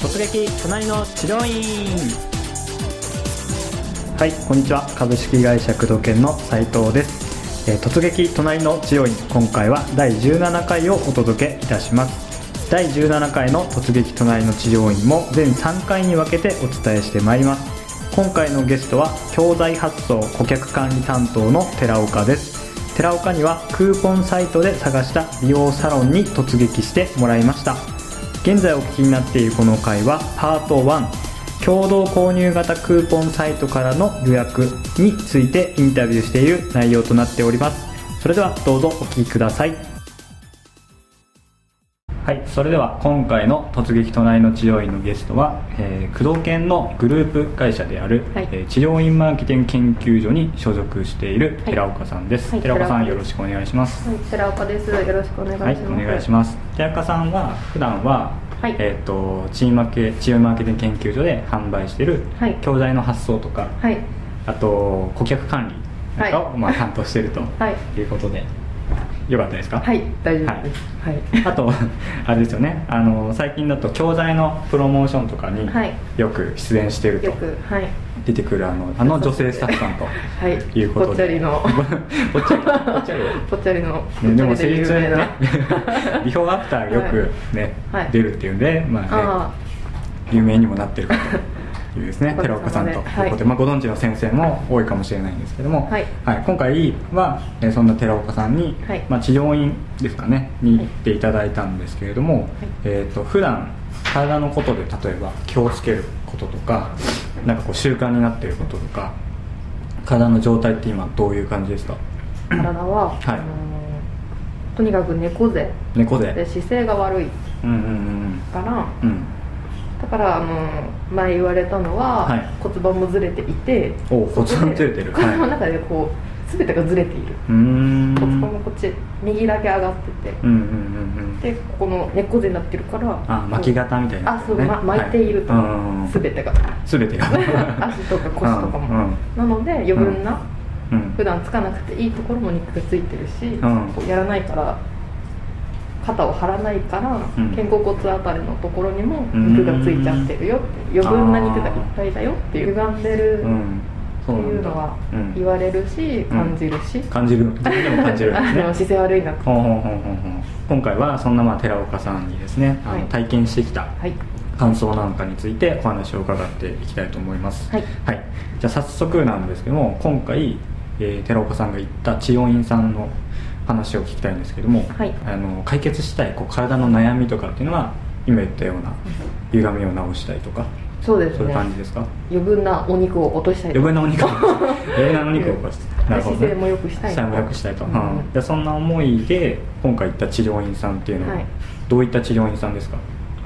突撃隣の治療院はいこんにちは。株式会社工藤研の斉藤です、え突撃隣の治療院。今回は第17回をお届けいたします。第17回の突撃隣の治療院も全3回に分けてお伝えしてまいります。今回のゲストは教材発送顧客管理担当の寺岡です。寺岡にはクーポンサイトで探した美容サロンに突撃してもらいました。現在お聞きになっているこの回はパート1共同購入型クーポンサイトからの予約についてインタビューしている内容となっております。それではどうぞお聴きください。はいそれでは今回の突撃隣の治療院のゲストは、えー、工藤研のグループ会社である、はい。えー治療院マーケティング研究所に所属しているはい。寺岡さんです、はい寺岡さんよろしくお願いします。はい、寺岡です。よろしくお願いします。はい、お願いします。寺岡さんは普段は、はい。えっ、とチームマーケチームマーケティング研究所で販売しているはい。教材の発送とか、はい。あと顧客管理なんかを、はい。まあ担当しているとはい。いうことで、よかったですか？はい、大丈夫です。はい。あと あれですよね。あの最近だと教材のプロモーションとかにはいよく出演しているとはい。出てくるあのあの女性スタッフさんと はい。いうことで、ぽっちゃりの。ぽっちゃりぽっちゃり。の。ね、でもぽっちゃり施術ねビフォーアフターよくね、はい出るっていうんで、まあねあ有名にもなってるかというですね寺岡さんとい。うことで、まあ、ご存知の先生も多いかもしれないんですけども、はい。今回は、えーそんな寺岡さんに、はい。まあ、治療院ですかねに行っていただいたんですけれども、えー、と普段体のことで例えば気をつけることとかなんかこう習慣になっていることとか体の状態って今どういう感じですか？あ。体は、はい。あのーとにかく猫背。猫背。で姿勢が悪い。うんうんから、うん。うんだからあのー前言われたのは、はい。骨盤もずれていて、骨盤ずれてる。体の中でこう全てがずれている。骨盤もこっち右だけ上がってて。うんうんうんうん。でここの猫背になってるからあ巻き型みたいな。あそう、ま、巻いていると、はい。うん全てが。全てが。足とか腰とかも、うんうん。なので余分な、うん。普段つかなくていいところも肉がついてるし、うやらないから肩を張らないから、うん。肩甲骨あたりのところにもうん。肉がついちゃってるよって余分な肉がいっぱいだよっていう歪んでるうん。っていうのはうん。言われるし、感じるし、感じる。自分でも感じる。ね でも姿勢悪いな。とほうほうほうほ今回はそんなまあ寺岡さんにですね、あのはい体験してきたはい。感想なんかについてお話を伺っていきたいと思います。はい。じゃあ早速なんですけども今回、えー寺岡さんが行った治療院さんの話を聞きたいんですけども、はい。あの解決したいこう体の悩みとかっていうのは今言ったような歪みを直したいとかそうですね。そういう感じですか？余分なお肉を落としたい余分なお肉を余分なお肉を起こしてなるほど、姿勢も良くしたい。姿勢も良くしたいと、うん。うん。でそんな思いで今回行った治療院さんっていうのは、はい。どういった治療院さんですか？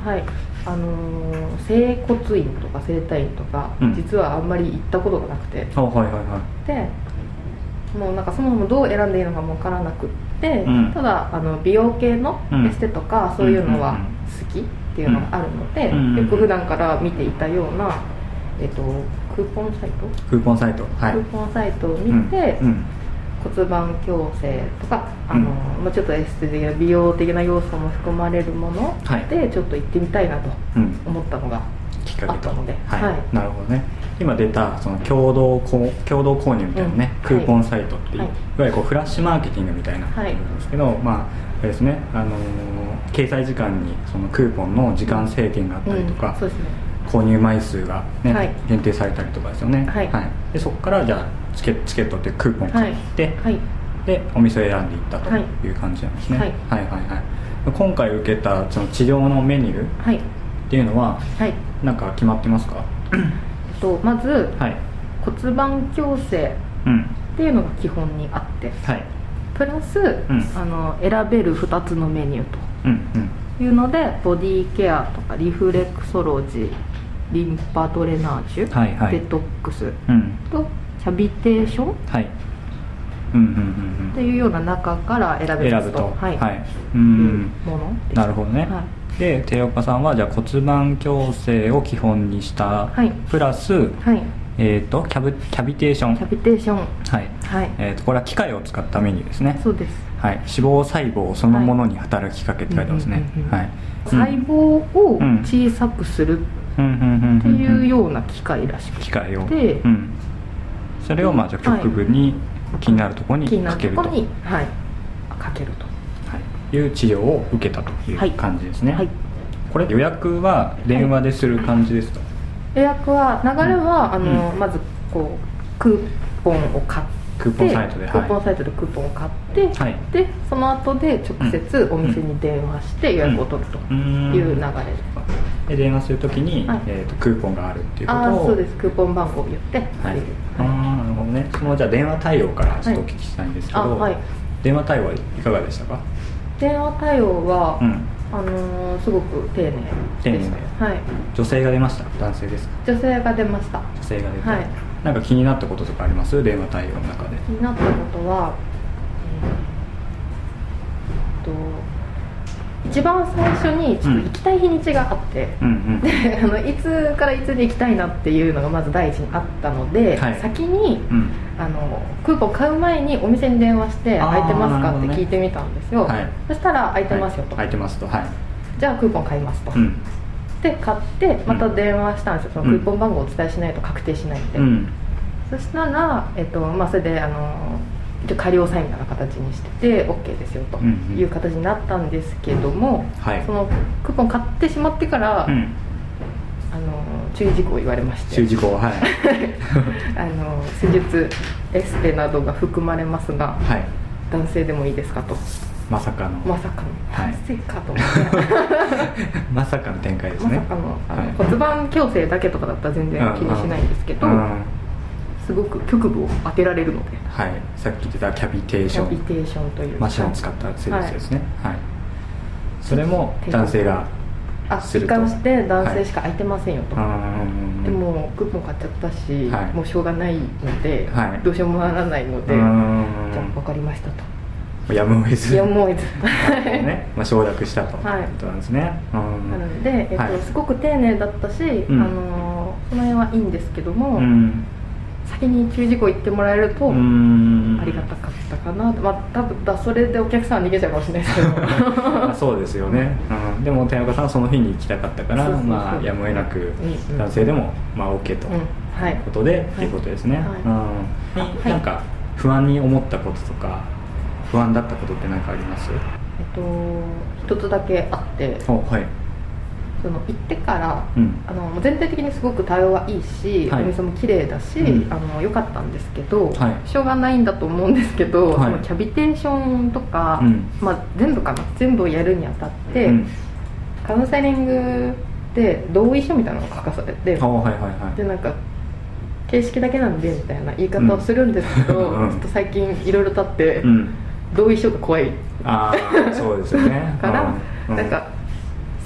はい。あのー整骨院とか整体院とか、うん。実はあんまり行ったことがなくて。あはいはいはでもうなんかそもそもどう選んでいいのかもわからなくって、うん。ただあの美容系のうん。エステとかそういうのは好きっていうのがあるので、うんよく普段から見ていたような、えっとクーポンサイト、いクーポンサイト。はい。クーポンサイトを見て、骨盤矯正とかあの、うん。まあ、ちょっとエステ的な美容的な要素も含まれるものはい。でちょっと行ってみたいなとうん。思ったのが、きっかけと。あったので。はい、はい。なるほどね今出たその共同共同購入みたいなね、うんクーポンサイトっていう、はいい、わゆるこうフラッシュマーケティングみたいななんですけど、まああれですね、あのー掲載時間にそのクーポンの時間制限があったりとか、うんね。購入枚数が、ねはい。限定されたりとかですよね、はい。でそこからじゃあチケチケットっていうクーポンを買って、はい。でお店を選んでいったとはいいう感じなんですね、はい。はいはいはい。今回受けたその治療のメニューっはい。ていうのははい。なんか決まってますか？とまずはい。骨盤矯正うん。っていうのが基本にあってはい。プラス、ん。あの選べる2つのメニューうんうん。というのでボディケアとかリフレクソロジーリンパドレナージュ、はいはい。デトックスうん。とキャビテーションっはいうんうんうんていうような中から選べますうん選ぶと。はい、はい、うんものなるほどね、はで寺岡さんはじゃあ骨盤矯正を基本にした、はい。プラス、はい。えー、とキャブキャビテーション。キャビテーション。はい。はい、えー、とこれは機械を使ったメニューですね。そうです。はい、脂肪細胞そのものに働きかけって書いてますね。細胞をうん小さくする。っうんうんうんてうん。いうような機械らしく機械を、でうん、それをまあじゃあ局部に気になるところにかけると、に、はい、かけると。はい、いう治療を受けたという感じですね、はい。これ予約は電話でする感じですか、予約は流れは、あのうん。まずこうクーポンを買ってクーポンサイトではい。クーポンサイトでクーポンを買って、はい。でその後で直接お店に電話して予約を取るとうんいう流れです、で電話するときに、はい。えー、とクーポンがあるっていうことをああそうです。クーポン番号を言って、はい、はいああなるほどねそのじゃあ電話対応からちょっとお聞きしたいんですけど、はいあはい。電話対応はいかがでしたか？電話対応は、うん。あのーすごく丁寧丁寧で。はい。女性が出ました？男性ですか？女性が出ました。女性が出て、はい。なんか気になったこととかあります？電話対応の中で。気になったことは、えーっと一番最初にちょっと行きたい日にちがあって、うんうんであのいつからいつに行きたいなっていうのがまず第一にあったので、はい。先にうん。あのクーポン買う前にお店に電話して空いてますかって聞いてみたんですよ、はい。そしたら空いてますよと、はい。空いてますと。はい。じゃあクーポン買いますと、うん。で買ってまた電話したんですよ。そのクーポン番号をお伝えしないと確定しないんで、うん。そしたら、えっとまあ、それであの一応仮押さえみたいな形にしてて OK ですよとうんうん。いう形になったんですけども、はい。そのクーポン買ってしまってから、うん。あの注意事項を言われまして。注意事項はい。あの施術エステなどが含まれますがはい。男性でもいいですかと。まさかの、まさかの。はい。男性かと。思って、まさかの展開ですね。まさかのあの、はい。骨盤矯正だけとかだったら全然気にしないんですけど、うんすごく局部を当てられるので。はい。さっき言ってたキャビテーキション。ャビテーションというマシンを使った施術ですね。はい、それも男性があ一回押して男性しか空いてませんよと、うんでもクーポン買っちゃったし、はい。もうしょうがないので、はい。どうしようもならないので、うん。じゃあ分かりましたと。やむを得ず。いやもういつね。まあ、承諾したと。い。うはいことなんですね、うん。なので、えっとはい。すごく丁寧だったし、ん。あのその辺はいいんですけども、うん先に注意事項言ってもらえると、うん。ありがたかったかな。とまあ多分だそれでお客さんは逃げちゃうかもしれないですけど。まあそうですよね、うん、でも寺岡さんはその日に行きたかったからまあやむを得なく男性でもまあ OK とうん。はい。ことで、っていうことですね、はい。うん。はい。なんか不安に思ったこととか不安だったことって何かあります？えっと一つだけあって。おはいその行ってから、うん。あの全体的にすごく対応はいいし、はい。お店も綺麗だし、うん。あの良かったんですけど、はい。しょうがないんだと思うんですけど、はい。そのキャビテーションとか、うん。まあ、全部かな全部をやるにあたって、うん。カウンセリングで同意書みたいなのが書かされてあはいはいはい。でなんか形式だけなんでみたいな言い方をするんですけど、うんちょっと最近いろいろ経って、うん。同意書が怖い。ああそうですよね。から、うん。なんか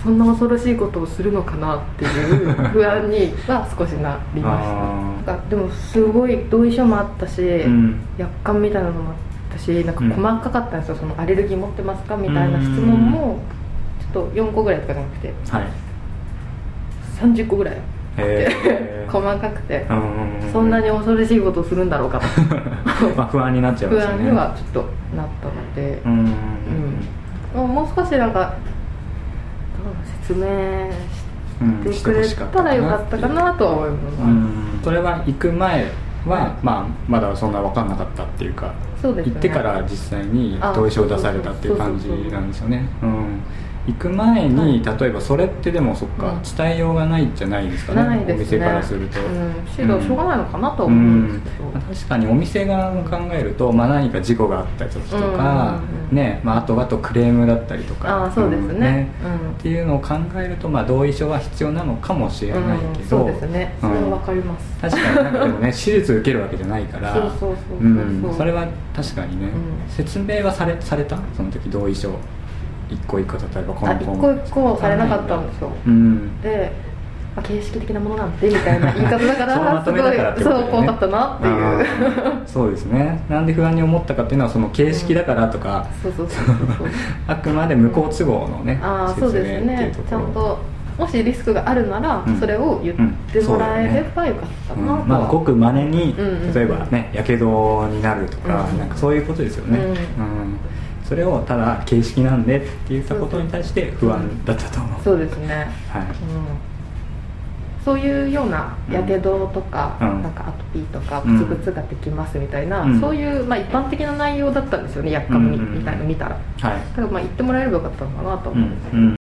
そんな恐ろしいことをするのかなっていう不安に は少しなりました。でもすごい同意書もあったし、うん。約款みたいなのもあったしなんかうん。細かかったんですよ、そのアレルギー持ってますかみたいな質問もちょっと4個ぐらいとかじゃなくて。はい。30個ぐらいへー。細かくて、うんうんうんそんなに恐ろしいことをするんだろうかと。まあ不安になっちゃいま不すよね。安にはちょっとなったので、うんうんうんもう少しなんか説明うんしてくれたらよかったかなとは思います、うん。それは行く前は、まあ、まだそんな分かんなかったっていうかそうですね。行ってから実際に同意書を出されたっていう感じなんですよね。うん行く前に、例えばそれってでもそっか、うん。伝えようがないじゃないですかねないですね。お店からすると、うん、指導しょうがないのかなと思うんんですけど、まあ確かにお店側を考えると、まあ、何か事故があった時とか、うん。うんうんねまあ、あとあとクレームだったりとか。ああそうですんね。っていうのを考えると、まあ、同意書は必要なのかもしれうん、ないけど、そうですね。それはわかります、確かになんかでもね 手術受けるわけじゃないから。そうそうそうそう。うん。それは確かにね、うん。説明はされされた？その時同意書一個一個例えばこあの一個一個されなかったんですよ。うん。で、まあ、形式的なものなんでみたいな言い方だから すごいそう怖かったなっていう。そうですね。なんで不安に思ったかっていうのはその形式だからとか、そうそうそうそうそう。あくまで無効都合のね、ああそうですね。ちゃんともしリスクがあるなら、うん。それを言ってもらえればよかったなうん。まあ、ごくまれに、例えばねやけどになるとか、うん。なんかそういうことですよね、うん。うんそれをただ形式なんでって言ったことに対して不安だったと思う、そうですね。はい。うん。そういうようなやけどとか、うん。なんかアトピーとかうん。ブツブツができますみたいな、うん。そういう、まあ、一般的な内容だったんですよね薬価み,、みたいなの見たら。はい。だからまあ言ってもらえればよかったのかなとう思うんんですよ、うん